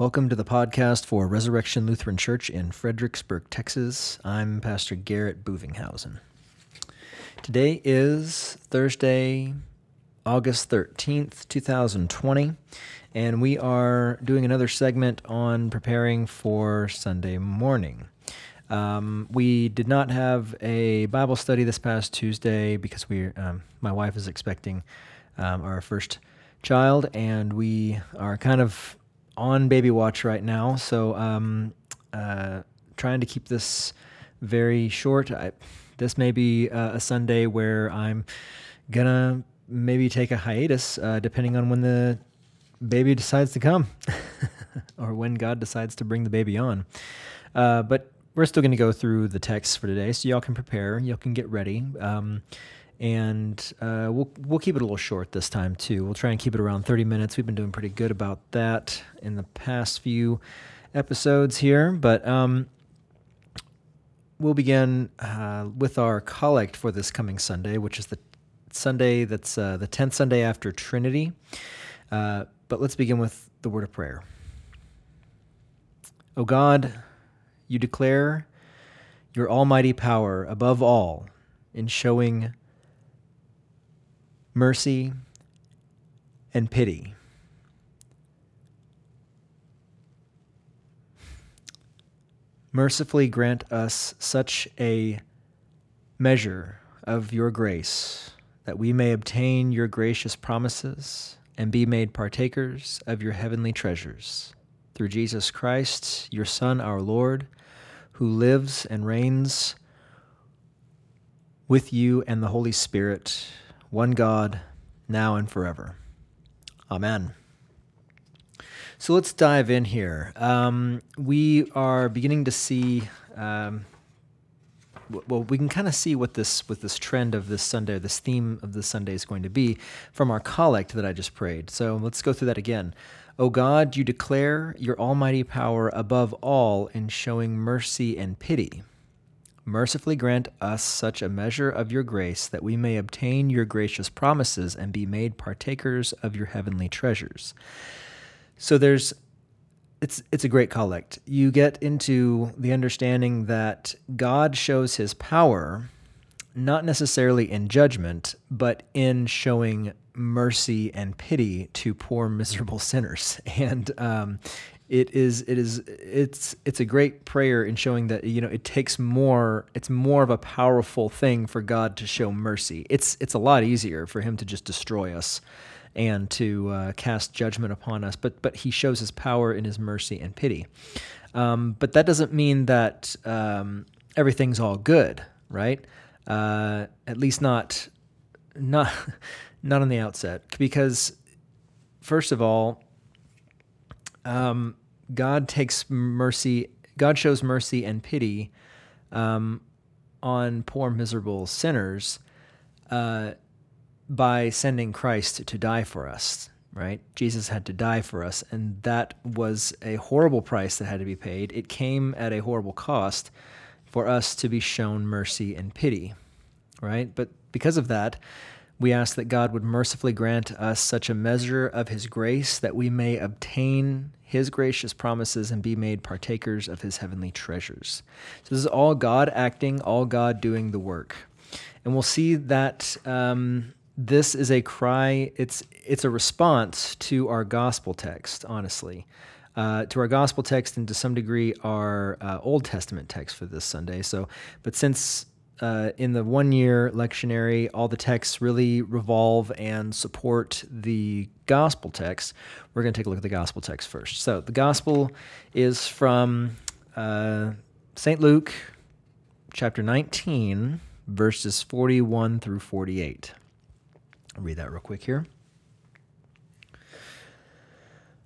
Welcome to the podcast for Resurrection Lutheran Church in Fredericksburg, Texas. I'm Pastor Garrett Bovinghausen. Today is Thursday, August 13th, 2020, and we are doing another segment on preparing for Sunday morning. Um, we did not have a Bible study this past Tuesday because we, um, my wife is expecting um, our first child, and we are kind of on baby watch right now. So, um, uh, trying to keep this very short. I, this may be a, a Sunday where I'm gonna maybe take a hiatus, uh, depending on when the baby decides to come, or when God decides to bring the baby on. Uh, but we're still going to go through the text for today, so y'all can prepare, y'all can get ready. Um, and uh, we'll we'll keep it a little short this time too. We'll try and keep it around 30 minutes. We've been doing pretty good about that in the past few episodes here, but um, we'll begin uh, with our collect for this coming Sunday, which is the Sunday that's uh, the 10th Sunday after Trinity. Uh, but let's begin with the word of prayer. O God, you declare your almighty power above all in showing mercy, and pity. Mercifully grant us such a measure of your grace that we may obtain your gracious promises and be made partakers of your heavenly treasures. Through Jesus Christ, your Son, our Lord, who lives and reigns with you and the Holy Spirit one God, now and forever. Amen. So let's dive in here. Um, we are beginning to see. Um, well, we can kind of see what this what this trend of this Sunday, this theme of this Sunday is going to be from our collect that I just prayed. So let's go through that again. O God, you declare your almighty power above all in showing mercy and pity mercifully grant us such a measure of your grace that we may obtain your gracious promises and be made partakers of your heavenly treasures. So there's it's it's a great collect. You get into the understanding that God shows his power not necessarily in judgment, but in showing mercy and pity to poor miserable sinners. And um, it is it is it's it's a great prayer in showing that you know it takes more it's more of a powerful thing for God to show mercy. It's it's a lot easier for him to just destroy us and to uh, cast judgment upon us, but but he shows his power in his mercy and pity. Um, but that doesn't mean that um, everything's all good, right? Uh, at least not not not on the outset, because first of all, um, God takes mercy, God shows mercy and pity um, on poor, miserable sinners uh, by sending Christ to die for us, right? Jesus had to die for us, and that was a horrible price that had to be paid. It came at a horrible cost for us to be shown mercy and pity, right? But because of that, we ask that God would mercifully grant us such a measure of His grace that we may obtain His gracious promises and be made partakers of His heavenly treasures. So, this is all God acting, all God doing the work. And we'll see that um, this is a cry, it's, it's a response to our gospel text, honestly. Uh, to our gospel text and to some degree our uh, Old Testament text for this Sunday. So, but since uh, in the one year lectionary, all the texts really revolve and support the gospel text. We're going to take a look at the gospel text first. So the gospel is from uh, St. Luke chapter 19, verses 41 through 48. I'll read that real quick here.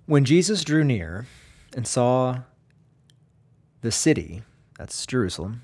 When Jesus drew near and saw the city, that's Jerusalem,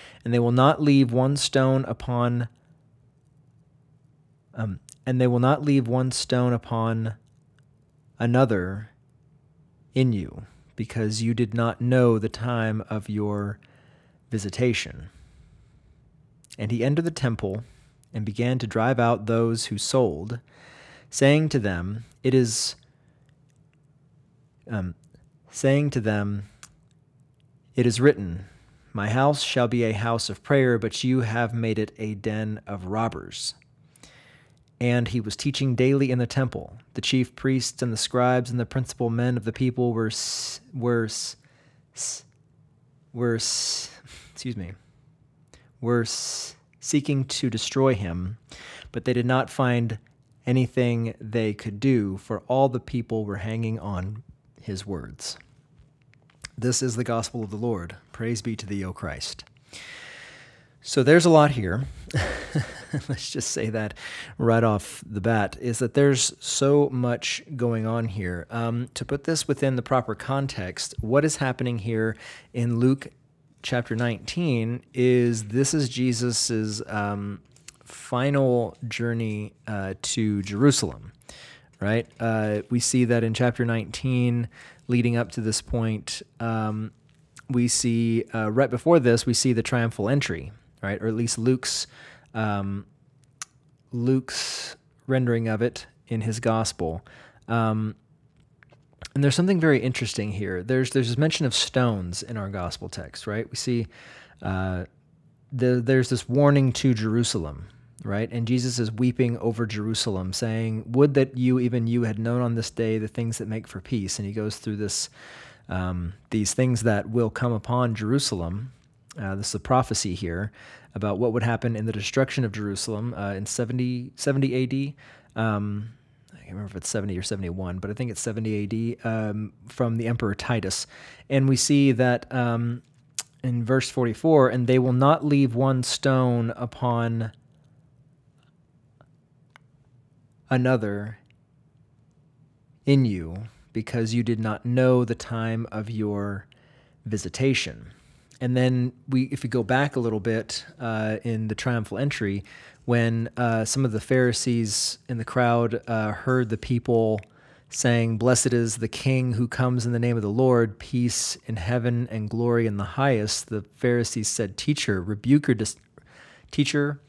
And they will not leave one stone upon um, and they will not leave one stone upon another in you, because you did not know the time of your visitation. And he entered the temple and began to drive out those who sold, saying to them, It is um, saying to them, It is written, My house shall be a house of prayer, but you have made it a den of robbers. And he was teaching daily in the temple. The chief priests and the scribes and the principal men of the people were were were excuse me were seeking to destroy him, but they did not find anything they could do, for all the people were hanging on his words. This is the gospel of the Lord. Praise be to thee, O Christ. So there's a lot here. Let's just say that right off the bat is that there's so much going on here. Um, to put this within the proper context, what is happening here in Luke chapter 19 is this is Jesus's um, final journey uh, to Jerusalem right? Uh, we see that in chapter 19, leading up to this point, um, we see uh, right before this, we see the triumphal entry, right? Or at least Luke's um, Luke's rendering of it in his gospel. Um, and there's something very interesting here. There's there's this mention of stones in our gospel text, right? We see uh, the, there's this warning to Jerusalem, right? And Jesus is weeping over Jerusalem, saying, Would that you, even you, had known on this day the things that make for peace. And he goes through this, um, these things that will come upon Jerusalem. Uh, this is a prophecy here about what would happen in the destruction of Jerusalem uh, in 70, 70 AD. Um, I can't remember if it's 70 or 71, but I think it's 70 AD um, from the Emperor Titus. And we see that um, in verse 44 and they will not leave one stone upon another in you because you did not know the time of your visitation. And then we, if we go back a little bit uh, in the triumphal entry, when uh, some of the Pharisees in the crowd uh, heard the people saying, "Blessed is the King who comes in the name of the Lord, peace in heaven and glory in the highest," the Pharisees said, "Teacher, rebuke your dis- teacher."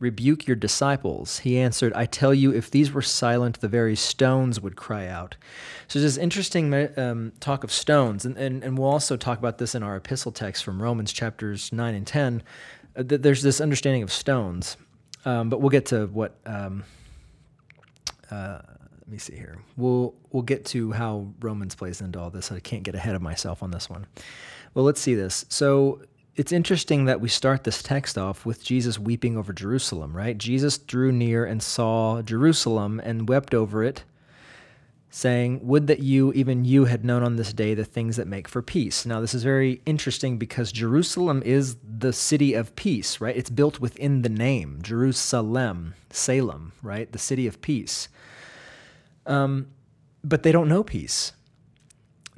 Rebuke your disciples. He answered, I tell you, if these were silent, the very stones would cry out. So there's this interesting um, talk of stones, and, and, and we'll also talk about this in our epistle text from Romans chapters 9 and 10. Uh, there's this understanding of stones, um, but we'll get to what. Um, uh, let me see here. We'll we'll get to how Romans plays into all this. I can't get ahead of myself on this one. Well, let's see this. So it's interesting that we start this text off with Jesus weeping over Jerusalem, right? Jesus drew near and saw Jerusalem and wept over it, saying, Would that you, even you, had known on this day the things that make for peace. Now, this is very interesting because Jerusalem is the city of peace, right? It's built within the name, Jerusalem, Salem, right? The city of peace. Um, but they don't know peace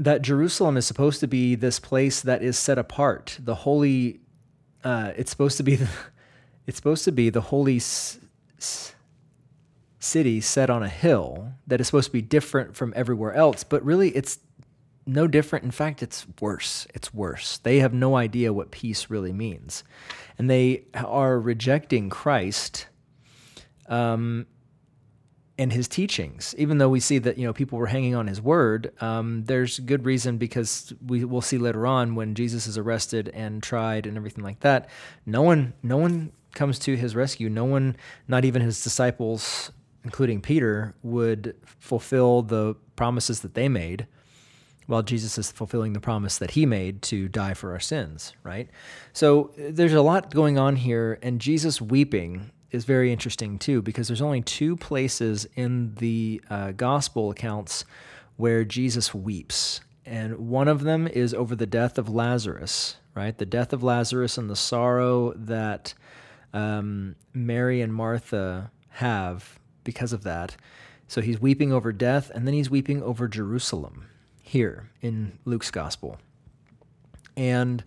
that Jerusalem is supposed to be this place that is set apart, the holy. Uh, it's supposed to be the, it's supposed to be the holy s- s- city set on a hill that is supposed to be different from everywhere else, but really it's no different. In fact, it's worse. It's worse. They have no idea what peace really means, and they are rejecting Christ. Um, and his teachings. Even though we see that you know people were hanging on his word, um, there's good reason because we will see later on when Jesus is arrested and tried and everything like that. No one, no one comes to his rescue. No one, not even his disciples, including Peter, would fulfill the promises that they made. While Jesus is fulfilling the promise that he made to die for our sins, right? So there's a lot going on here, and Jesus weeping is very interesting too because there's only two places in the uh, gospel accounts where Jesus weeps. And one of them is over the death of Lazarus, right? The death of Lazarus and the sorrow that um, Mary and Martha have because of that. So he's weeping over death, and then he's weeping over Jerusalem. here in Luke's gospel. And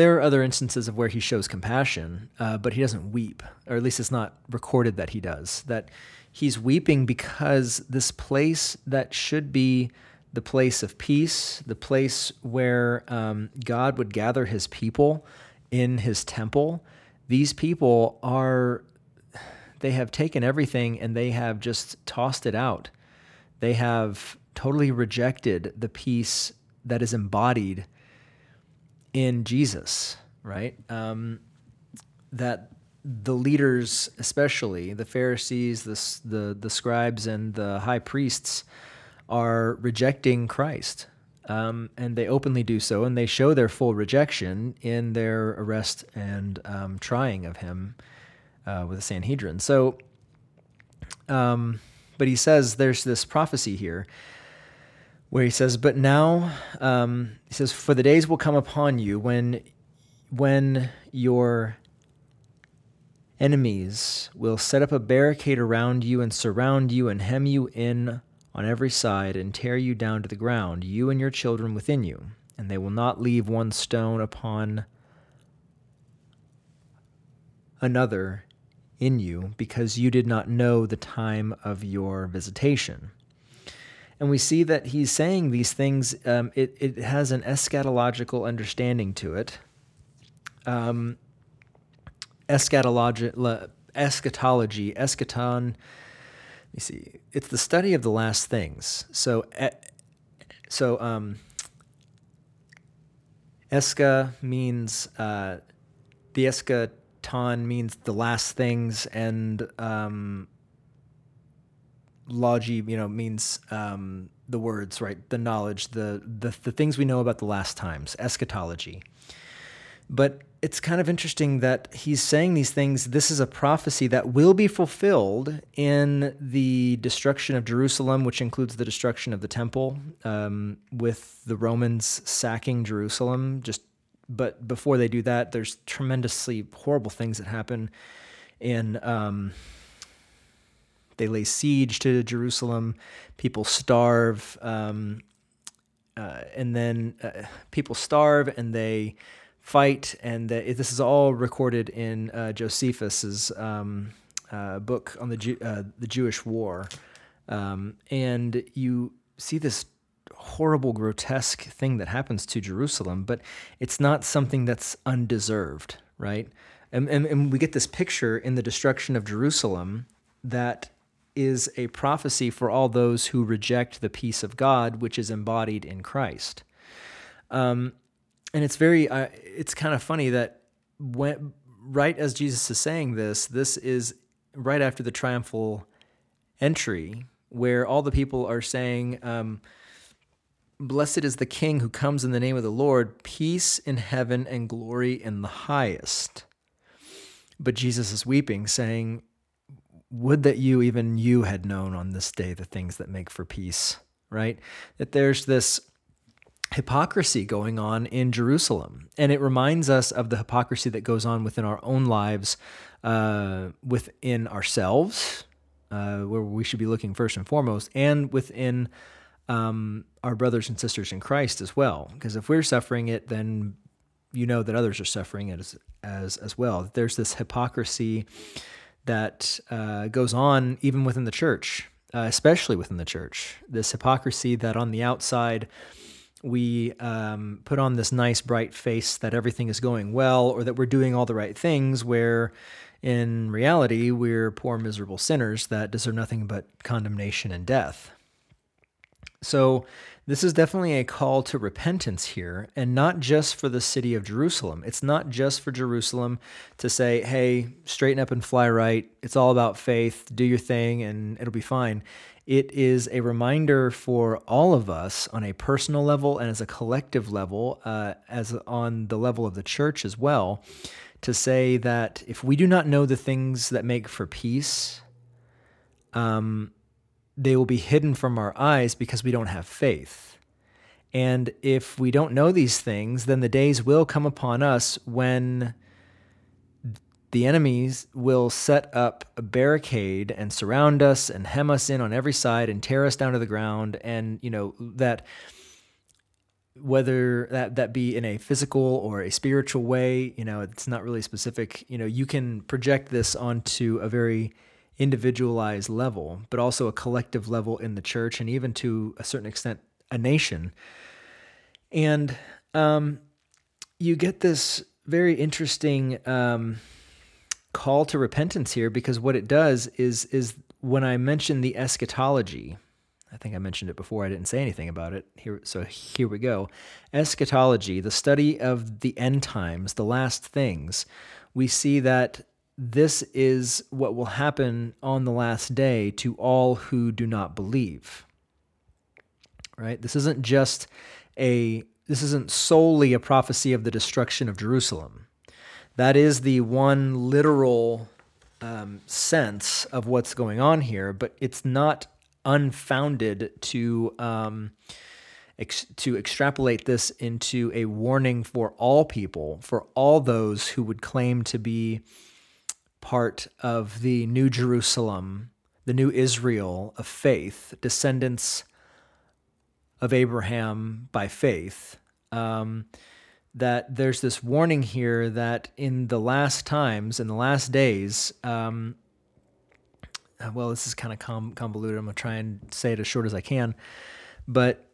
there are other instances of where he shows compassion, uh, but he doesn't weep, or at least it's not recorded that he does. That he's weeping because this place that should be the place of peace, the place where um, God would gather his people in his temple, these people are, they have taken everything and they have just tossed it out. They have totally rejected the peace that is embodied in Jesus, right? Um, that the leaders, especially the Pharisees, the, the, the scribes, and the high priests, are rejecting Christ. Um, and they openly do so, and they show their full rejection in their arrest and um, trying of him uh, with the Sanhedrin. So, um, but he says there's this prophecy here where he says, "But now," um, he says, "For the days will come upon you when, when your enemies will set up a barricade around you and surround you and hem you in on every side and tear you down to the ground, you and your children within you, and they will not leave one stone upon another in you, because you did not know the time of your visitation." And we see that he's saying these things, um, it, it has an eschatological understanding to it. Um, eschatology, eschatology, eschaton, let me see, it's the study of the last things. So, so um, means, uh, the eschaton means the last things, and um, logi, you know, means um, the words, right? The knowledge, the, the the things we know about the last times, eschatology. But it's kind of interesting that he's saying these things. This is a prophecy that will be fulfilled in the destruction of Jerusalem, which includes the destruction of the temple, um, with the Romans sacking Jerusalem. Just, but before they do that, there's tremendously horrible things that happen in um, they lay siege to Jerusalem. People starve, um, uh, and then uh, people starve and they fight. And this is all recorded in uh, Josephus's um, uh, book on the Jew, uh, the Jewish War. Um, and you see this horrible, grotesque thing that happens to Jerusalem, but it's not something that's undeserved, right? And, and, and we get this picture in the destruction of Jerusalem that is a prophecy for all those who reject the peace of God, which is embodied in Christ. Um, and it's very, uh, it's kind of funny that when right as Jesus is saying this, this is right after the triumphal entry, where all the people are saying, um, Blessed is the King who comes in the name of the Lord, peace in heaven and glory in the highest. But Jesus is weeping, saying, would that you, even you, had known on this day the things that make for peace, right? That there's this hypocrisy going on in Jerusalem. And it reminds us of the hypocrisy that goes on within our own lives, uh, within ourselves, uh, where we should be looking first and foremost, and within um, our brothers and sisters in Christ as well. Because if we're suffering it, then you know that others are suffering it as, as, as well. There's this hypocrisy that uh, goes on even within the church, uh, especially within the church. This hypocrisy that on the outside we um, put on this nice, bright face that everything is going well or that we're doing all the right things, where in reality we're poor, miserable sinners that deserve nothing but condemnation and death. So, this is definitely a call to repentance here, and not just for the city of Jerusalem. It's not just for Jerusalem to say, hey, straighten up and fly right. It's all about faith. Do your thing, and it'll be fine. It is a reminder for all of us on a personal level and as a collective level, uh, as on the level of the church as well, to say that if we do not know the things that make for peace, um, they will be hidden from our eyes because we don't have faith. And if we don't know these things, then the days will come upon us when the enemies will set up a barricade and surround us and hem us in on every side and tear us down to the ground. And, you know, that whether that that be in a physical or a spiritual way, you know, it's not really specific. You know, you can project this onto a very individualized level, but also a collective level in the church, and even to a certain extent, a nation. And um, you get this very interesting um, call to repentance here because what it does is is when I mention the eschatology, I think I mentioned it before. I didn't say anything about it. Here, so here we go. Eschatology, the study of the end times, the last things. We see that this is what will happen on the last day to all who do not believe. Right? This isn't just a this isn't solely a prophecy of the destruction of Jerusalem. That is the one literal um, sense of what's going on here, but it's not unfounded to um, ex- to extrapolate this into a warning for all people, for all those who would claim to be part of the New Jerusalem, the New Israel of faith, descendants of Abraham by faith. Um, that there's this warning here that in the last times, in the last days, um, uh, well, this is kind of com- convoluted. I'm going to try and say it as short as I can. But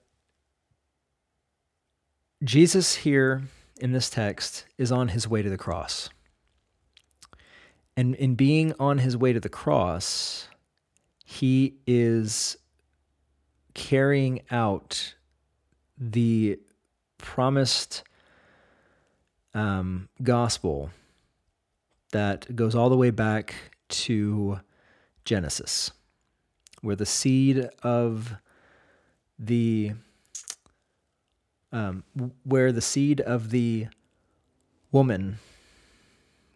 Jesus here in this text is on his way to the cross. And in being on his way to the cross, he is carrying out the promised um, gospel that goes all the way back to Genesis, where the seed of the um, where the seed of the woman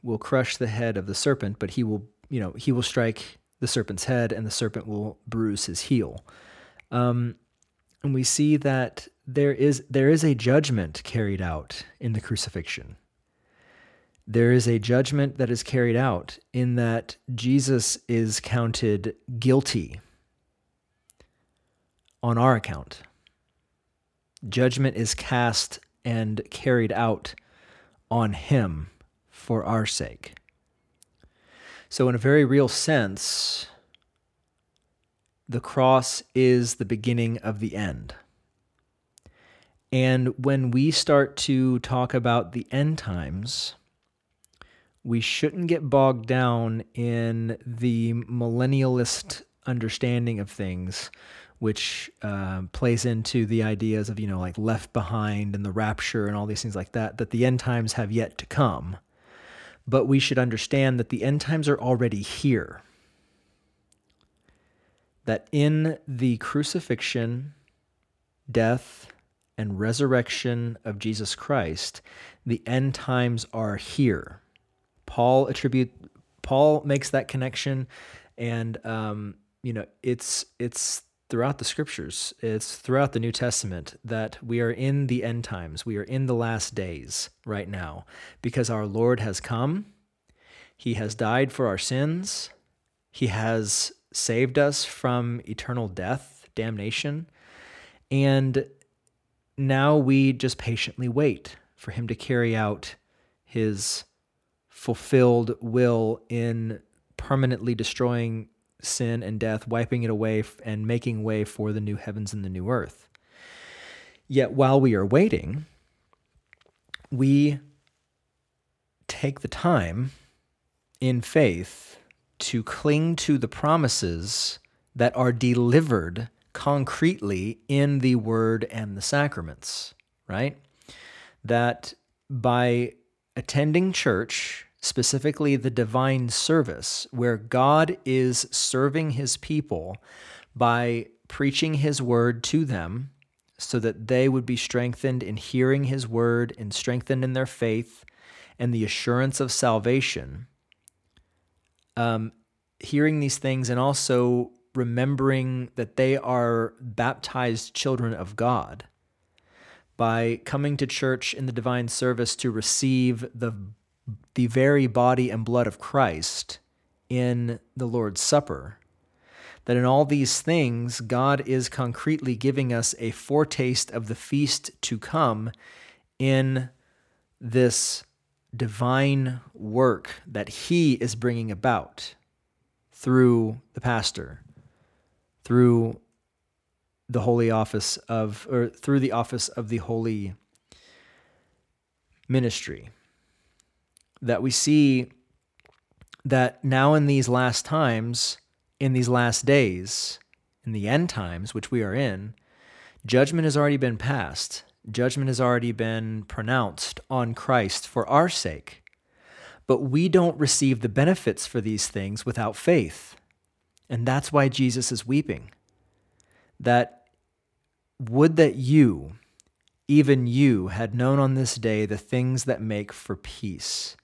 will crush the head of the serpent, but he will, you know, he will strike the serpent's head, and the serpent will bruise his heel. Um, and we see that there is there is a judgment carried out in the crucifixion there is a judgment that is carried out in that Jesus is counted guilty on our account. Judgment is cast and carried out on him for our sake. So, in a very real sense, the cross is the beginning of the end. And when we start to talk about the end times, we shouldn't get bogged down in the millennialist understanding of things, which uh, plays into the ideas of, you know, like left behind and the rapture and all these things like that, that the end times have yet to come. But we should understand that the end times are already here. That in the crucifixion, death, and resurrection of Jesus Christ, the end times are here. Paul attribute Paul makes that connection, and um, you know it's it's throughout the scriptures, it's throughout the New Testament that we are in the end times. We are in the last days right now because our Lord has come. He has died for our sins. He has saved us from eternal death, damnation. And now we just patiently wait for him to carry out his fulfilled will in permanently destroying sin and death, wiping it away, and making way for the new heavens and the new earth. Yet while we are waiting, we take the time in faith to cling to the promises that are delivered concretely in the word and the sacraments, right? That by attending church specifically the divine service, where God is serving his people by preaching his word to them so that they would be strengthened in hearing his word and strengthened in their faith and the assurance of salvation. Um, hearing these things and also remembering that they are baptized children of God by coming to church in the divine service to receive the the very body and blood of Christ in the Lord's Supper, that in all these things, God is concretely giving us a foretaste of the feast to come in this divine work that He is bringing about through the pastor, through the holy office of, or through the office of the holy ministry. That we see that now in these last times, in these last days, in the end times, which we are in, judgment has already been passed. Judgment has already been pronounced on Christ for our sake. But we don't receive the benefits for these things without faith. And that's why Jesus is weeping. That would that you, even you, had known on this day the things that make for peace.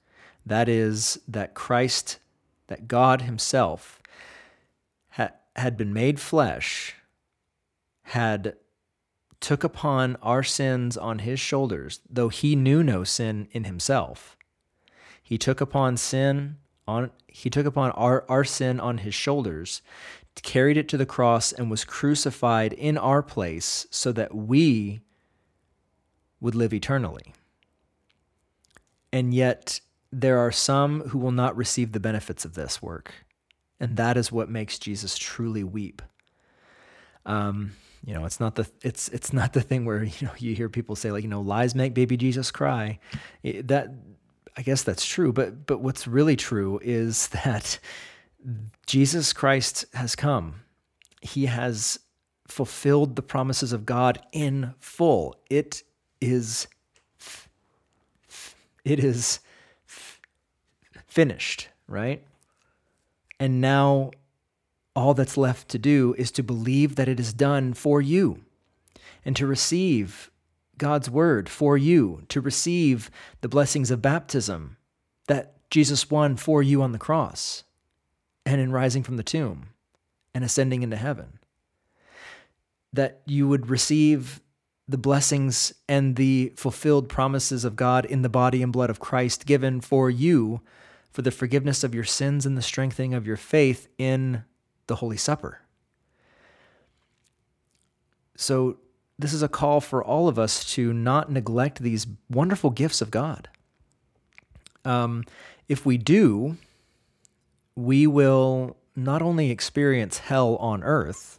That is, that Christ, that God Himself, ha- had been made flesh, had took upon our sins on his shoulders, though he knew no sin in himself. He took upon sin on he took upon our, our sin on his shoulders, carried it to the cross, and was crucified in our place so that we would live eternally. And yet there are some who will not receive the benefits of this work. And that is what makes Jesus truly weep. Um, you know, it's not the it's it's not the thing where you know you hear people say like you know lies make baby Jesus cry. It, that I guess that's true, but but what's really true is that Jesus Christ has come. He has fulfilled the promises of God in full. It is it is finished, right? And now all that's left to do is to believe that it is done for you and to receive God's word for you, to receive the blessings of baptism that Jesus won for you on the cross and in rising from the tomb and ascending into heaven. That you would receive the blessings and the fulfilled promises of God in the body and blood of Christ given for you for the forgiveness of your sins and the strengthening of your faith in the Holy Supper. So, this is a call for all of us to not neglect these wonderful gifts of God. Um, if we do, we will not only experience hell on earth,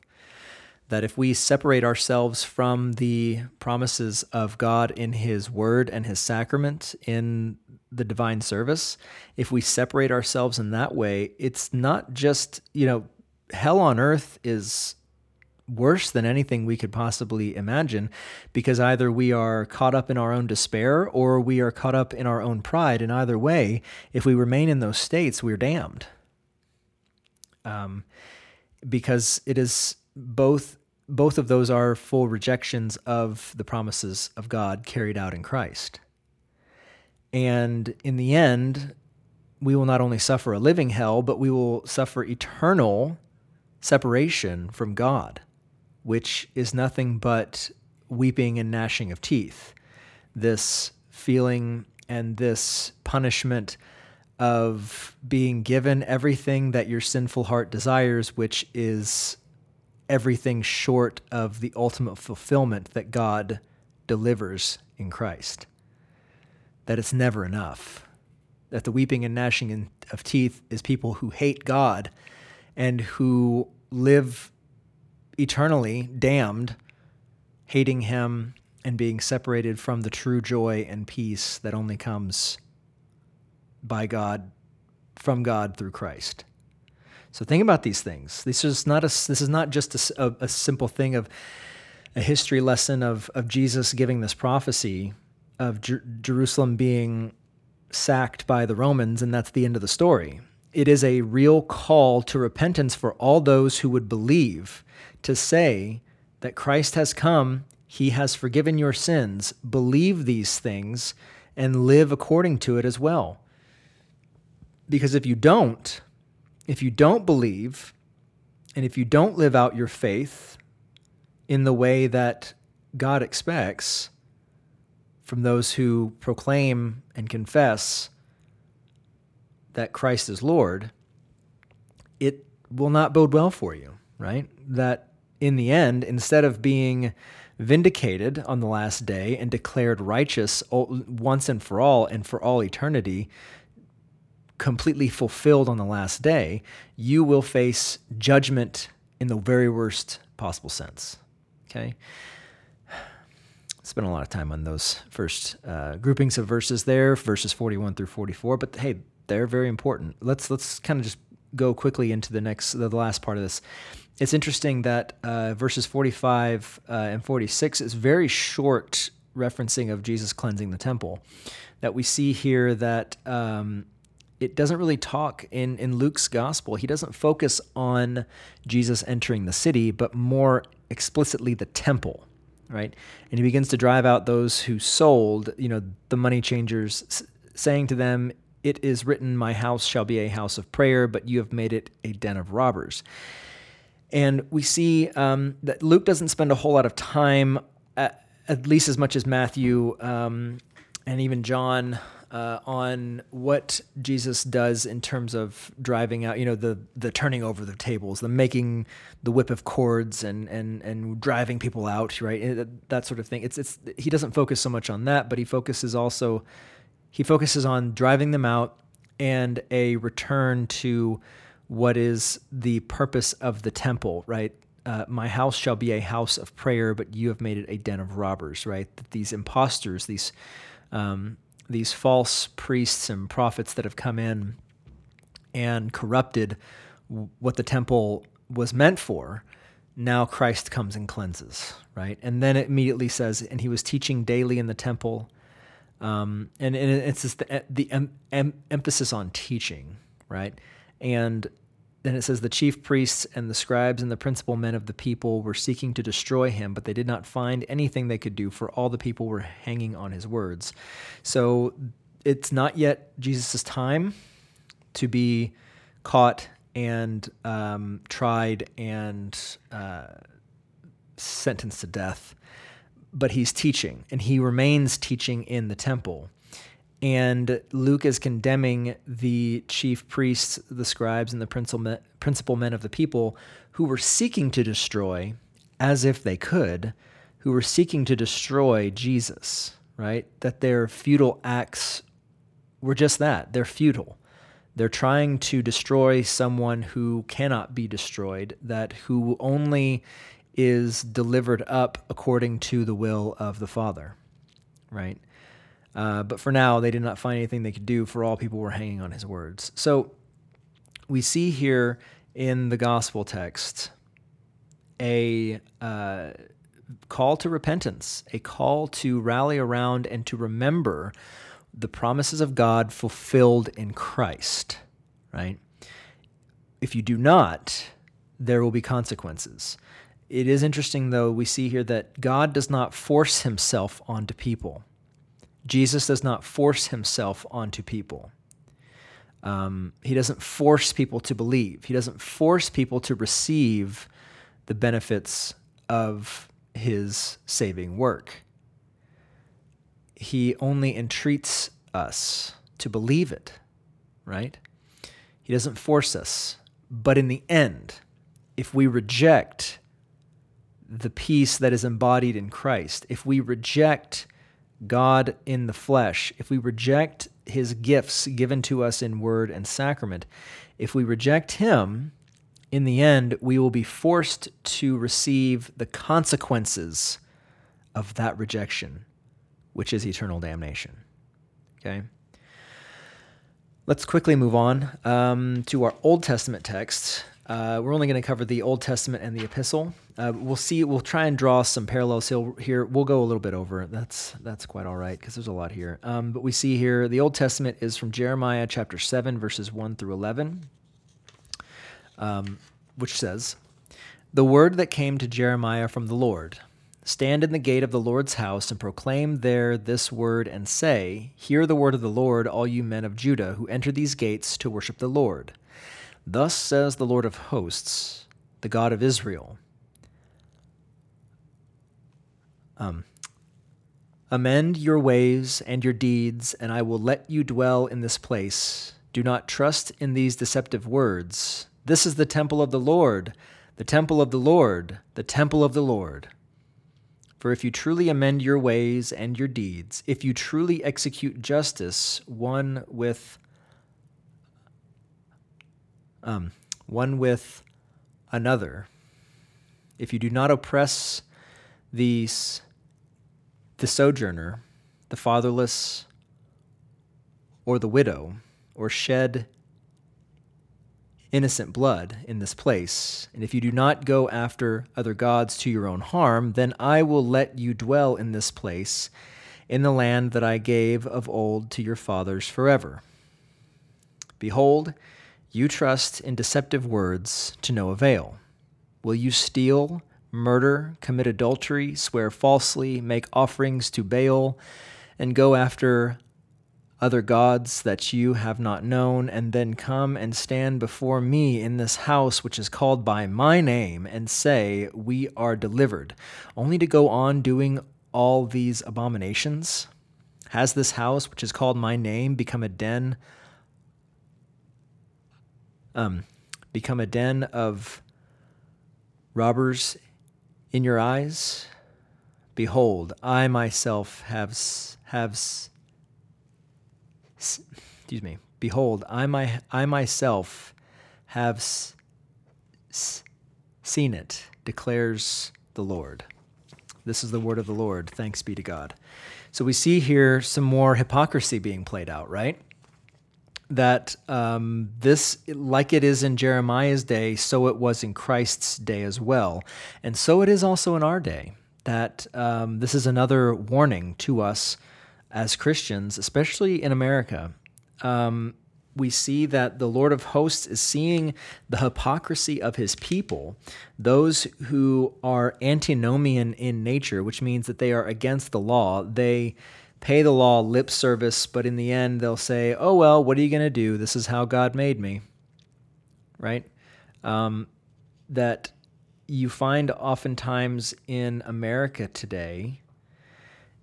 that if we separate ourselves from the promises of God in His Word and His sacrament in the divine service, if we separate ourselves in that way, it's not just, you know, hell on earth is worse than anything we could possibly imagine because either we are caught up in our own despair or we are caught up in our own pride. And either way, if we remain in those states, we're damned. Um, because it is both both of those are full rejections of the promises of God carried out in Christ. And in the end, we will not only suffer a living hell, but we will suffer eternal separation from God, which is nothing but weeping and gnashing of teeth. This feeling and this punishment of being given everything that your sinful heart desires, which is everything short of the ultimate fulfillment that God delivers in Christ. That it's never enough. That the weeping and gnashing of teeth is people who hate God and who live eternally damned, hating Him and being separated from the true joy and peace that only comes by God, from God through Christ. So think about these things. This is not a, this is not just a, a, simple thing of a history lesson of, of Jesus giving this prophecy of Jer- Jerusalem being sacked by the Romans, and that's the end of the story it is a real call to repentance for all those who would believe to say that Christ has come, he has forgiven your sins, believe these things, and live according to it as well. Because if you don't, if you don't believe, and if you don't live out your faith in the way that God expects from those who proclaim and confess that Christ is Lord, it will not bode well for you. right? That in the end, instead of being vindicated on the last day and declared righteous once and for all and for all eternity, completely fulfilled on the last day, you will face judgment in the very worst possible sense. Okay? Spent a lot of time on those first uh, groupings of verses there, verses 41 through 44, but hey, they're very important. Let's let's kind of just go quickly into the next the last part of this. It's interesting that uh, verses 45 uh, and 46 is very short referencing of Jesus cleansing the temple. That we see here that um, it doesn't really talk in, in Luke's gospel. He doesn't focus on Jesus entering the city, but more explicitly the temple, right? And he begins to drive out those who sold, you know, the money changers, saying to them, It is written, My house shall be a house of prayer, but you have made it a den of robbers. And we see um, that Luke doesn't spend a whole lot of time, at, at least as much as Matthew um, and even John uh, on what Jesus does in terms of driving out, you know, the the turning over the tables, the making the whip of cords, and and and driving people out, right? That sort of thing. It's it's he doesn't focus so much on that, but he focuses also he focuses on driving them out and a return to what is the purpose of the temple, right? Uh, my house shall be a house of prayer, but you have made it a den of robbers, right? That these imposters, these um, these false priests and prophets that have come in and corrupted what the temple was meant for, now Christ comes and cleanses, right? And then it immediately says, and he was teaching daily in the temple. Um, and, and it's just the, the em, em, emphasis on teaching, right? And then it says the chief priests and the scribes and the principal men of the people were seeking to destroy him, but they did not find anything they could do, for all the people were hanging on his words. So it's not yet Jesus' time to be caught and um, tried and uh, sentenced to death, but he's teaching, and he remains teaching in the temple and Luke is condemning the chief priests, the scribes, and the principal men of the people who were seeking to destroy, as if they could, who were seeking to destroy Jesus, right? That their futile acts were just that they're futile. They're trying to destroy someone who cannot be destroyed, that who only is delivered up according to the will of the Father, right? Uh, but for now, they did not find anything they could do, for all people were hanging on his words. So we see here in the gospel text a uh, call to repentance, a call to rally around and to remember the promises of God fulfilled in Christ, right? If you do not, there will be consequences. It is interesting, though, we see here that God does not force himself onto people. Jesus does not force himself onto people. Um, he doesn't force people to believe. He doesn't force people to receive the benefits of his saving work. He only entreats us to believe it, right? He doesn't force us. But in the end, if we reject the peace that is embodied in Christ, if we reject God in the flesh, if we reject his gifts given to us in word and sacrament, if we reject him, in the end, we will be forced to receive the consequences of that rejection, which is eternal damnation. Okay? Let's quickly move on um, to our Old Testament texts. Uh, we're only going to cover the Old Testament and the Epistle. Uh, we'll see. We'll try and draw some parallels here. We'll go a little bit over. That's that's quite all right because there's a lot here. Um, but we see here the Old Testament is from Jeremiah chapter seven, verses one through eleven, um, which says, "The word that came to Jeremiah from the Lord." Stand in the gate of the Lord's house and proclaim there this word and say, Hear the word of the Lord, all you men of Judah who enter these gates to worship the Lord. Thus says the Lord of hosts, the God of Israel. Um, Amend your ways and your deeds, and I will let you dwell in this place. Do not trust in these deceptive words. This is the temple of the Lord, the temple of the Lord, the temple of the Lord. For if you truly amend your ways and your deeds, if you truly execute justice one with um, one with another, if you do not oppress these the sojourner, the fatherless, or the widow, or shed innocent blood in this place, and if you do not go after other gods to your own harm, then I will let you dwell in this place, in the land that I gave of old to your fathers forever. Behold, you trust in deceptive words to no avail. Will you steal, murder, commit adultery, swear falsely, make offerings to Baal, and go after other gods that you have not known, and then come and stand before me in this house which is called by my name, and say, We are delivered, only to go on doing all these abominations? Has this house which is called my name become a den? Um, become a den of robbers in your eyes? Behold, I myself have have excuse me, behold, I, my, I myself have seen it, declares the Lord. This is the word of the Lord. Thanks be to God. So we see here some more hypocrisy being played out, right? That um, this, like it is in Jeremiah's day, so it was in Christ's day as well. And so it is also in our day. That um, this is another warning to us as Christians, especially in America, um, we see that the Lord of hosts is seeing the hypocrisy of his people, those who are antinomian in nature, which means that they are against the law. They pay the law lip service, but in the end, they'll say, Oh, well, what are you going to do? This is how God made me. Right? Um, that you find oftentimes in America today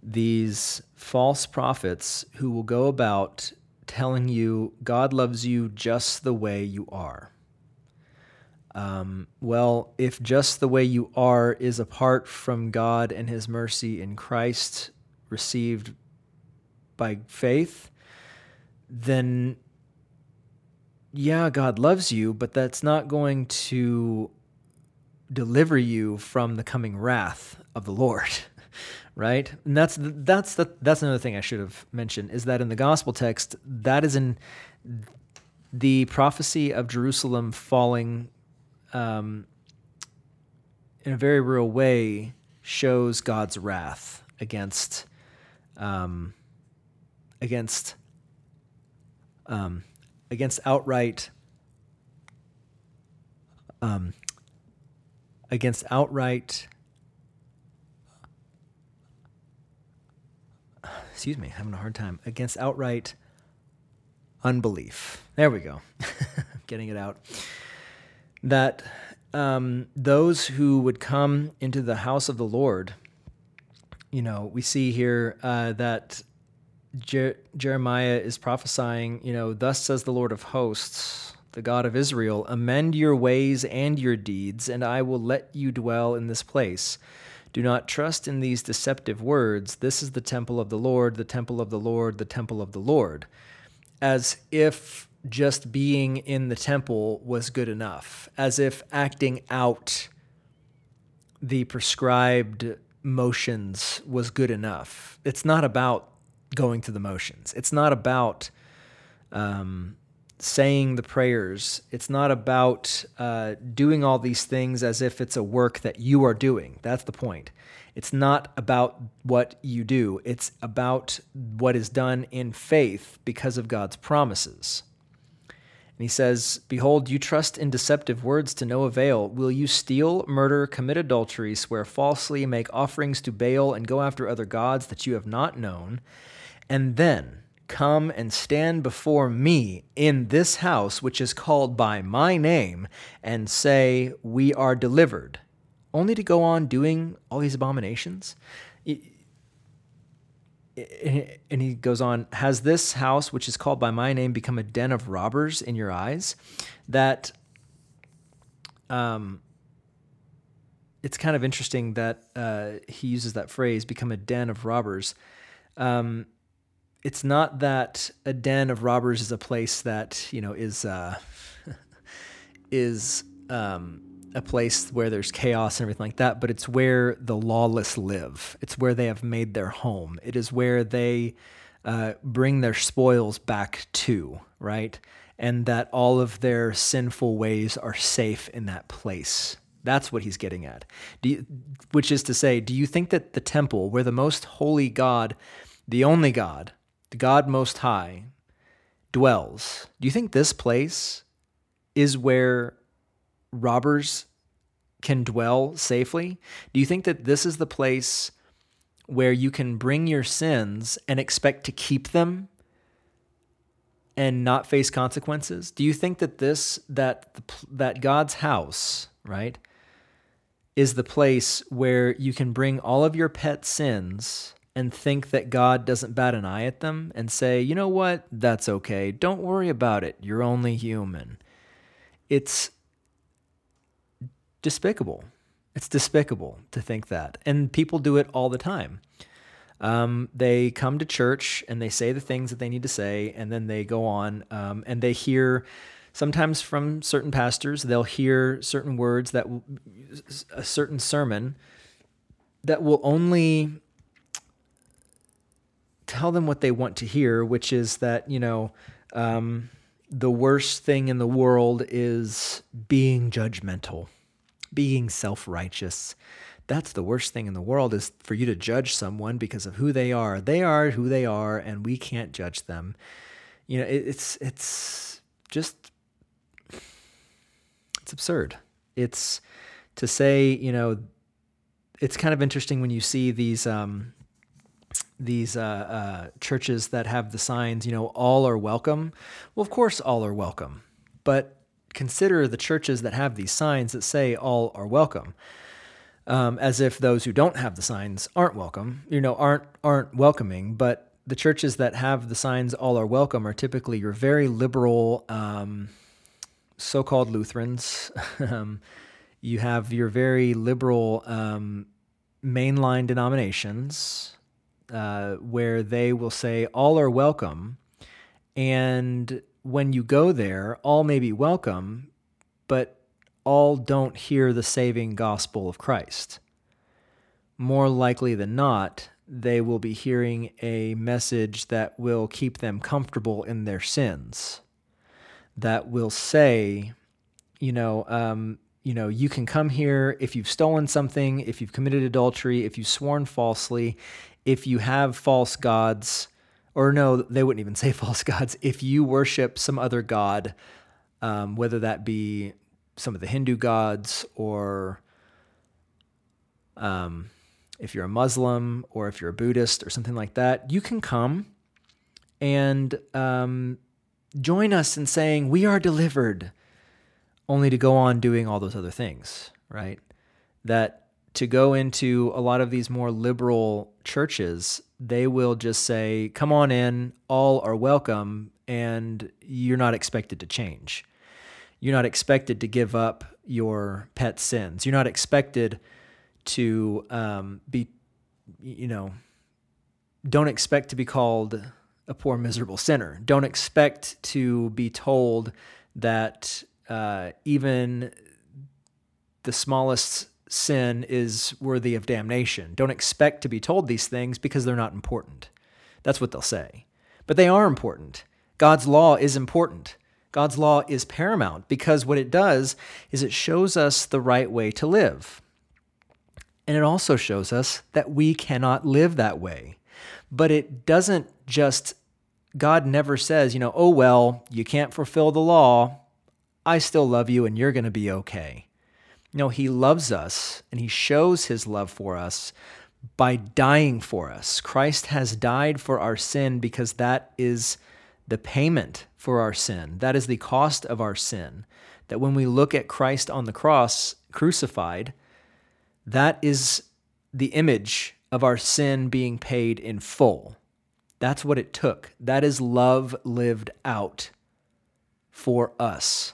these false prophets who will go about telling you God loves you just the way you are. Um, well, if just the way you are is apart from God and His mercy in Christ received by faith, then yeah, God loves you, but that's not going to deliver you from the coming wrath of the Lord. right? And that's that's the, that's another thing I should have mentioned is that in the gospel text, that is in the prophecy of Jerusalem falling um, in a very real way shows God's wrath against um, against um, against outright um, against outright excuse me, having a hard time, against outright unbelief. There we go. Getting it out. That um, those who would come into the house of the Lord, you know, we see here uh, that Jer- Jeremiah is prophesying, you know, thus says the Lord of hosts, the God of Israel, amend your ways and your deeds, and I will let you dwell in this place. Do not trust in these deceptive words. This is the temple of the Lord, the temple of the Lord, the temple of the Lord. As if just being in the temple was good enough, as if acting out the prescribed motions was good enough. It's not about going through the motions. It's not about um, saying the prayers. It's not about uh, doing all these things as if it's a work that you are doing. That's the point. It's not about what you do, it's about what is done in faith because of God's promises. And he says, Behold, you trust in deceptive words to no avail. Will you steal, murder, commit adultery, swear falsely, make offerings to Baal, and go after other gods that you have not known? And then, come and stand before me in this house, which is called by my name, and say, We are delivered, only to go on doing all these abominations? And he goes on, Has this house, which is called by my name, become a den of robbers in your eyes? That um, it's kind of interesting that uh, he uses that phrase, become a den of robbers. Um, it's not that a den of robbers is a place that, you know, is, uh, is, um, a place where there's chaos and everything like that, but it's where the lawless live. It's where they have made their home. It is where they uh, bring their spoils back to, right? And that all of their sinful ways are safe in that place. That's what he's getting at. You, which is to say, do you think that the temple, where the most holy God, the only God, the God most high, dwells, do you think this place is where robbers can dwell safely? Do you think that this is the place where you can bring your sins and expect to keep them and not face consequences? Do you think that this that that God's house, right, is the place where you can bring all of your pet sins and think that God doesn't bat an eye at them and say, "You know what? That's okay. Don't worry about it. You're only human." It's despicable. It's despicable to think that. And people do it all the time. Um, they come to church and they say the things that they need to say, and then they go on um, and they hear sometimes from certain pastors, they'll hear certain words that a certain sermon that will only tell them what they want to hear, which is that, you know, um, the worst thing in the world is being judgmental being self righteous. That's the worst thing in the world is for you to judge someone because of who they are. They are who they are, and we can't judge them. You know, it, it's it's just it's absurd. It's to say, you know, it's kind of interesting when you see these um, these uh, uh, churches that have the signs, you know, all are welcome. Well, of course, all are welcome, but consider the churches that have these signs that say all are welcome. Um, as if those who don't have the signs aren't welcome, you know, aren't aren't welcoming. But the churches that have the signs "all are welcome" are typically your very liberal, um, so-called Lutherans. um, you have your very liberal um, mainline denominations uh, where they will say "all are welcome," and when you go there, all may be welcome, but all don't hear the saving gospel of Christ. More likely than not, they will be hearing a message that will keep them comfortable in their sins, that will say, you know, um, you know, you can come here if you've stolen something, if you've committed adultery, if you've sworn falsely, if you have false gods, or no, they wouldn't even say false gods. If you worship some other god, um, whether that be some of the Hindu gods or um, if you're a Muslim or if you're a Buddhist or something like that, you can come and um, join us in saying, We are delivered, only to go on doing all those other things, right? That to go into a lot of these more liberal churches, they will just say, come on in, all are welcome, and you're not expected to change. You're not expected to give up your pet sins. You're not expected to um, be, you know, don't expect to be called a poor, miserable sinner. Don't expect to be told that uh, even the smallest sin is worthy of damnation. Don't expect to be told these things because they're not important. That's what they'll say. But they are important. God's law is important. God's law is paramount because what it does is it shows us the right way to live. And it also shows us that we cannot live that way. But it doesn't just, God never says, you know, oh, well, you can't fulfill the law. I still love you and you're going to be okay. No, he loves us and he shows his love for us by dying for us. Christ has died for our sin because that is the payment for our sin. That is the cost of our sin. That when we look at Christ on the cross, crucified, that is the image of our sin being paid in full. That's what it took. That is love lived out for us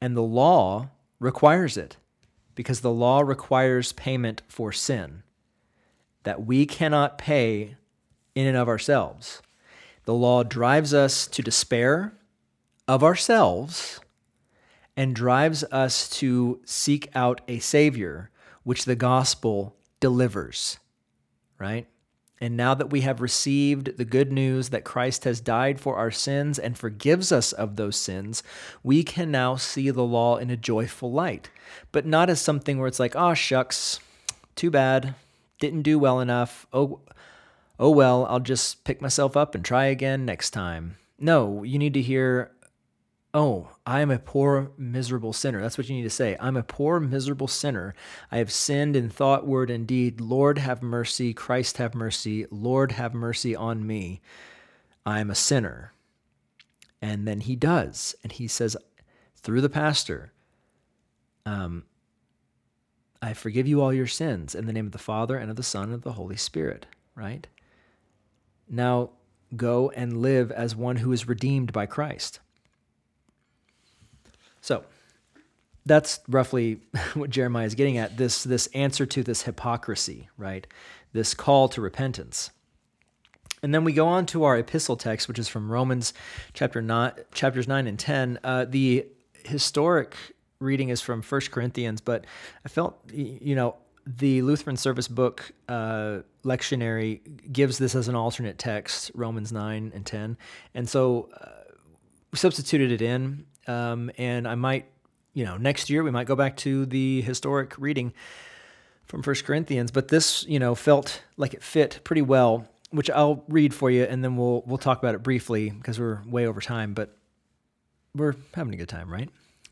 and the law requires it. because the law requires payment for sin that we cannot pay in and of ourselves. The law drives us to despair of ourselves and drives us to seek out a Savior, which the gospel delivers, right? And now that we have received the good news that Christ has died for our sins and forgives us of those sins, we can now see the law in a joyful light, but not as something where it's like, oh, shucks, too bad, didn't do well enough. Oh, oh well, I'll just pick myself up and try again next time. No, you need to hear, Oh, I am a poor, miserable sinner. That's what you need to say. I'm a poor, miserable sinner. I have sinned in thought, word, and deed. Lord, have mercy. Christ, have mercy. Lord, have mercy on me. I am a sinner. And then he does. And he says, through the pastor, um, I forgive you all your sins in the name of the Father and of the Son and of the Holy Spirit, right? Now go and live as one who is redeemed by Christ. So that's roughly what Jeremiah is getting at this, this answer to this hypocrisy, right? This call to repentance. And then we go on to our epistle text, which is from Romans chapter nine, chapters 9 and 10. Uh, the historic reading is from First Corinthians, but I felt, you know, the Lutheran Service Book uh, lectionary gives this as an alternate text, Romans 9 and 10. And so uh, we substituted it in um, and I might, you know, next year we might go back to the historic reading from First Corinthians. But this, you know, felt like it fit pretty well, which I'll read for you, and then we'll we'll talk about it briefly because we're way over time. But we're having a good time, right?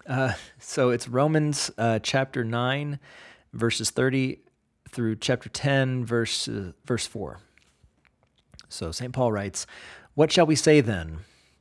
Uh, so it's Romans uh, chapter nine, verses thirty through chapter ten, verse uh, verse four. So St. Paul writes, "What shall we say then?"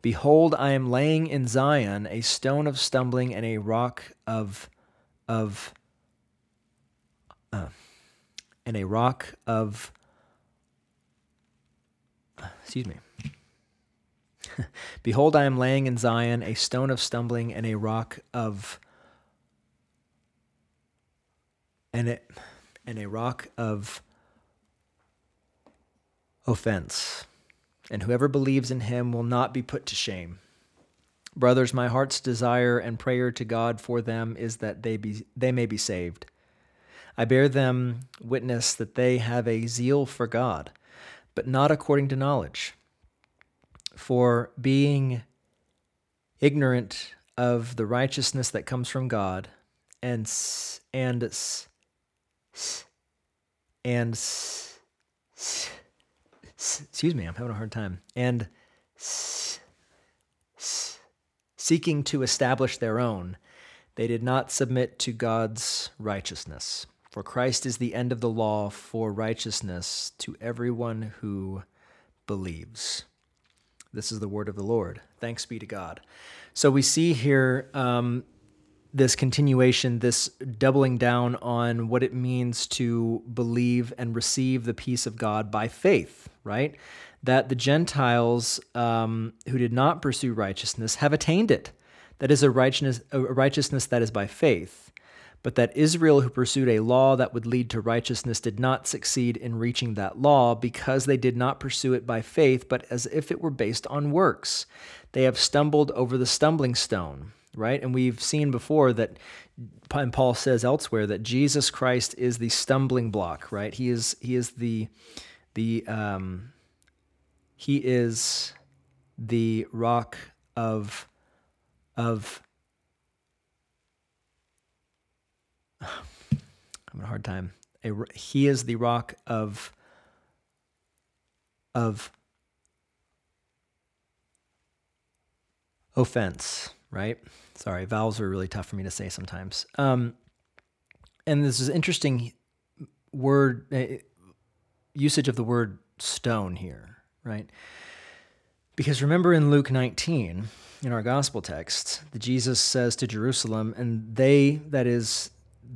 Behold, I am laying in Zion a stone of stumbling and a rock of of uh, and a rock of excuse me. Behold, I am laying in Zion a stone of stumbling and a rock of and it and a rock of offense and whoever believes in him will not be put to shame. Brothers, my heart's desire and prayer to God for them is that they, be, they may be saved. I bear them witness that they have a zeal for God, but not according to knowledge. For being ignorant of the righteousness that comes from God, and and and, excuse me, I'm having a hard time, and seeking to establish their own, they did not submit to God's righteousness. For Christ is the end of the law for righteousness to everyone who believes. This is the word of the Lord. Thanks be to God. So we see here um, this continuation, this doubling down on what it means to believe and receive the peace of God by faith, right? That the Gentiles um, who did not pursue righteousness have attained it. That is a righteousness, a righteousness that is by faith. But that Israel, who pursued a law that would lead to righteousness, did not succeed in reaching that law because they did not pursue it by faith, but as if it were based on works. They have stumbled over the stumbling stone right? And we've seen before that, and Paul says elsewhere that Jesus Christ is the stumbling block, right? He is he is the the um, he is the rock of of I'm having a hard time. A, he is the rock of of offense right? Sorry, vowels are really tough for me to say sometimes. Um, and this is interesting. word uh, usage of the word stone here, right? Because remember in Luke 19, in our gospel text, that Jesus says to Jerusalem, and they, that is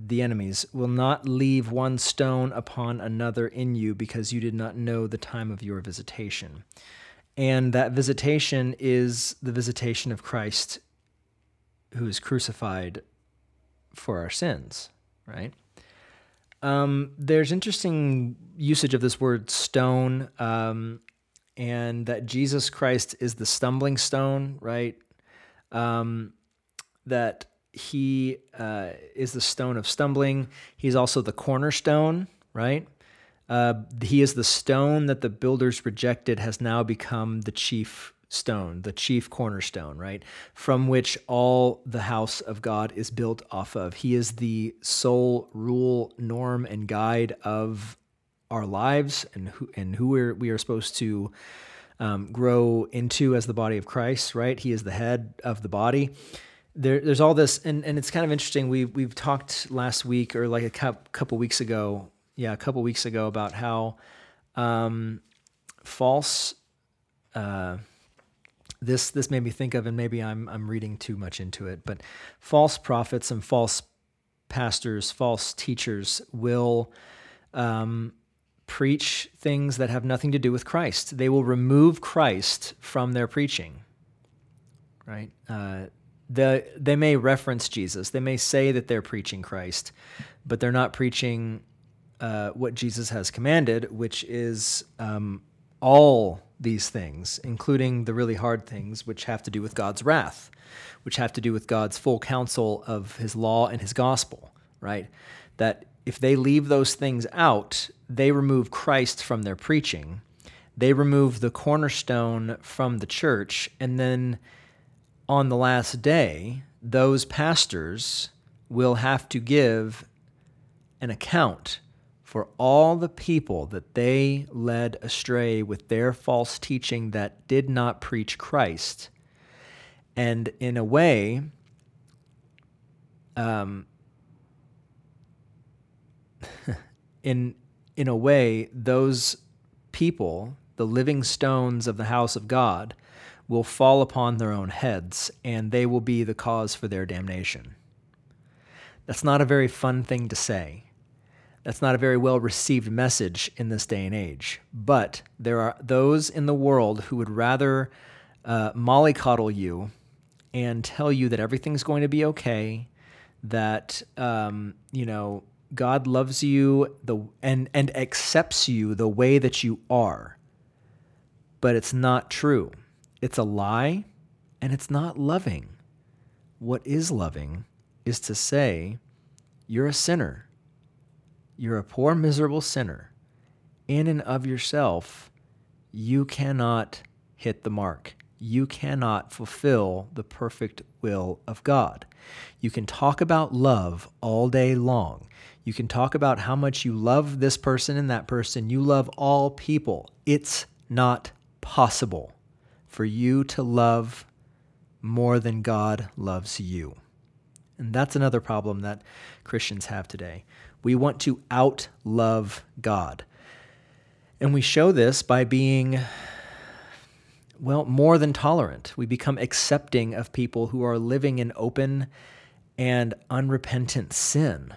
the enemies, will not leave one stone upon another in you because you did not know the time of your visitation. And that visitation is the visitation of Christ who is crucified for our sins, right? Um, there's interesting usage of this word stone, um, and that Jesus Christ is the stumbling stone, right? Um, that he uh, is the stone of stumbling. He's also the cornerstone, right? Uh, he is the stone that the builders rejected, has now become the chief stone, the chief cornerstone, right? From which all the house of God is built off of. He is the sole rule, norm, and guide of our lives and who, and who we're, we are supposed to um, grow into as the body of Christ, right? He is the head of the body. There, there's all this, and, and it's kind of interesting. We, we've talked last week or like a couple weeks ago, yeah, a couple weeks ago about how um, false. Uh, this this made me think of, and maybe I'm I'm reading too much into it, but false prophets and false pastors, false teachers will um, preach things that have nothing to do with Christ. They will remove Christ from their preaching. Right? Uh, the they may reference Jesus. They may say that they're preaching Christ, but they're not preaching uh, what Jesus has commanded, which is um, all these things, including the really hard things, which have to do with God's wrath, which have to do with God's full counsel of his law and his gospel, right? That if they leave those things out, they remove Christ from their preaching. They remove the cornerstone from the church. And then on the last day, those pastors will have to give an account for all the people that they led astray with their false teaching that did not preach Christ. And in a way, um, in in a way, those people, the living stones of the house of God, will fall upon their own heads, and they will be the cause for their damnation. That's not a very fun thing to say. That's not a very well received message in this day and age. But there are those in the world who would rather uh, mollycoddle you and tell you that everything's going to be okay, that, um, you know, God loves you the, and, and accepts you the way that you are. But it's not true. It's a lie and it's not loving. What is loving is to say, you're a sinner you're a poor, miserable sinner. In and of yourself, you cannot hit the mark. You cannot fulfill the perfect will of God. You can talk about love all day long. You can talk about how much you love this person and that person. You love all people. It's not possible for you to love more than God loves you. And that's another problem that Christians have today. We want to outlove God. And we show this by being, well, more than tolerant. We become accepting of people who are living in open and unrepentant sin.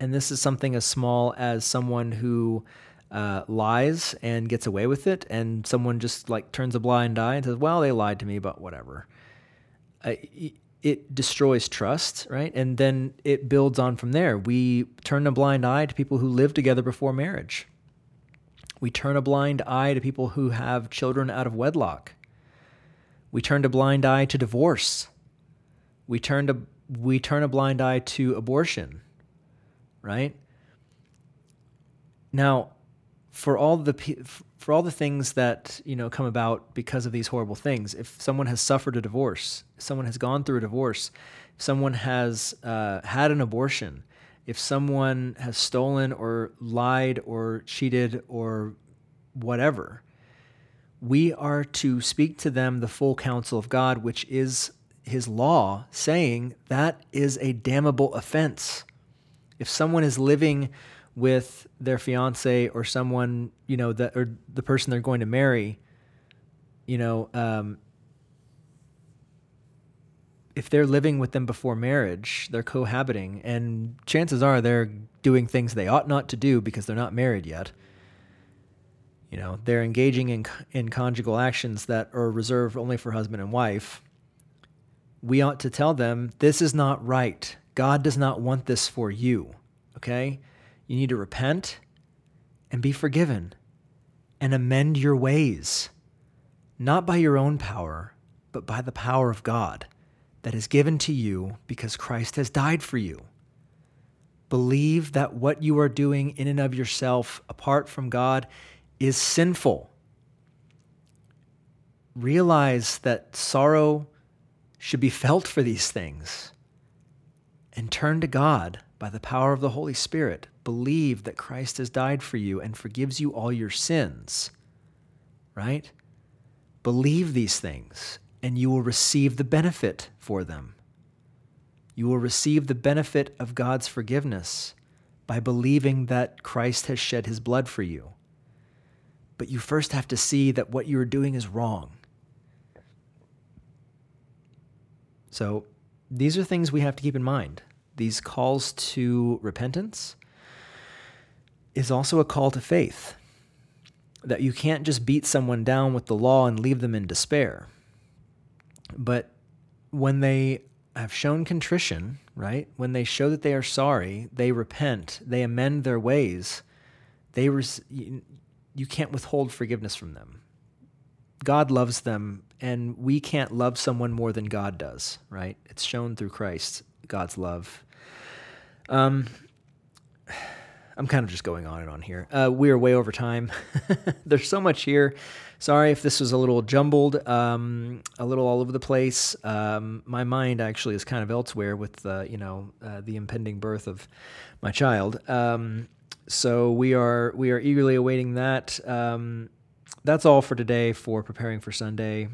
And this is something as small as someone who uh, lies and gets away with it, and someone just like turns a blind eye and says, "Well, they lied to me, but whatever." Uh, it destroys trust, right? And then it builds on from there. We turn a blind eye to people who live together before marriage. We turn a blind eye to people who have children out of wedlock. We turn a blind eye to divorce. We turn to we turn a blind eye to abortion, right? Now, for all the for all the things that you know come about because of these horrible things. If someone has suffered a divorce, if someone has gone through a divorce, if someone has uh, had an abortion, if someone has stolen or lied or cheated or whatever, we are to speak to them the full counsel of God, which is His law, saying that is a damnable offense. If someone is living with their fiance or someone, you know, that or the person they're going to marry, you know, um, if they're living with them before marriage, they're cohabiting, and chances are they're doing things they ought not to do because they're not married yet. You know, they're engaging in, in conjugal actions that are reserved only for husband and wife. We ought to tell them, this is not right. God does not want this for you. Okay? You need to repent and be forgiven and amend your ways, not by your own power, but by the power of God that is given to you because Christ has died for you. Believe that what you are doing in and of yourself, apart from God, is sinful. Realize that sorrow should be felt for these things and turn to God by the power of the Holy Spirit. Believe that Christ has died for you and forgives you all your sins. Right? Believe these things and you will receive the benefit for them. You will receive the benefit of God's forgiveness by believing that Christ has shed his blood for you. But you first have to see that what you are doing is wrong. So, these are things we have to keep in mind. These calls to repentance is also a call to faith. That you can't just beat someone down with the law and leave them in despair. But when they have shown contrition, right? When they show that they are sorry, they repent, they amend their ways, they res- you, you can't withhold forgiveness from them. God loves them, and we can't love someone more than God does, right? It's shown through Christ, God's love. Um, I'm kind of just going on and on here. Uh, we are way over time. There's so much here. Sorry if this was a little jumbled, um, a little all over the place. Um, my mind actually is kind of elsewhere with uh, you know uh, the impending birth of my child. Um, so we are we are eagerly awaiting that. Um, that's all for today for preparing for Sunday.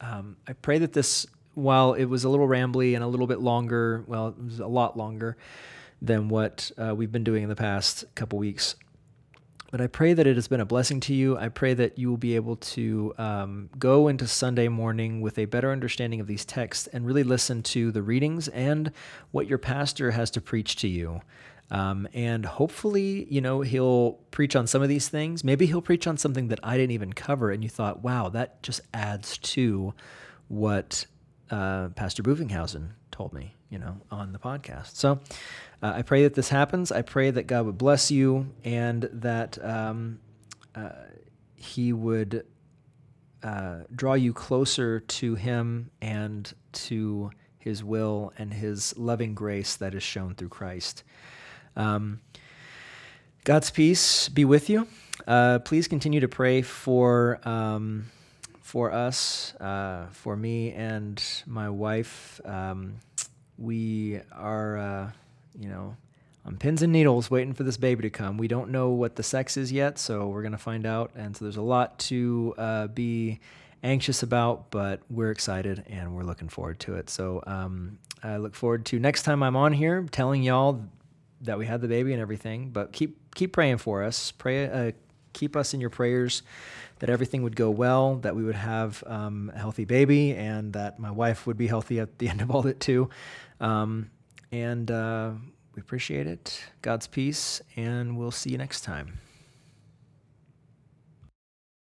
Um, I pray that this, while it was a little rambly and a little bit longer, well, it was a lot longer than what uh, we've been doing in the past couple weeks. But I pray that it has been a blessing to you. I pray that you will be able to um, go into Sunday morning with a better understanding of these texts and really listen to the readings and what your pastor has to preach to you. Um, and hopefully, you know, he'll preach on some of these things. Maybe he'll preach on something that I didn't even cover, and you thought, wow, that just adds to what uh, Pastor Buvinghausen told me, you know, on the podcast. So uh, I pray that this happens. I pray that God would bless you and that um, uh, He would uh, draw you closer to Him and to His will and His loving grace that is shown through Christ. Um, God's peace be with you. Uh, please continue to pray for. Um, for us, uh, for me and my wife, um, we are uh, you know, on pins and needles waiting for this baby to come. We don't know what the sex is yet, so we're going to find out. And so there's a lot to uh, be anxious about, but we're excited and we're looking forward to it. So um, I look forward to next time I'm on here telling y'all that we had the baby and everything. But keep keep praying for us. Pray, uh, keep us in your prayers that everything would go well, that we would have um, a healthy baby, and that my wife would be healthy at the end of all it too. Um, and uh, we appreciate it. God's peace, and we'll see you next time.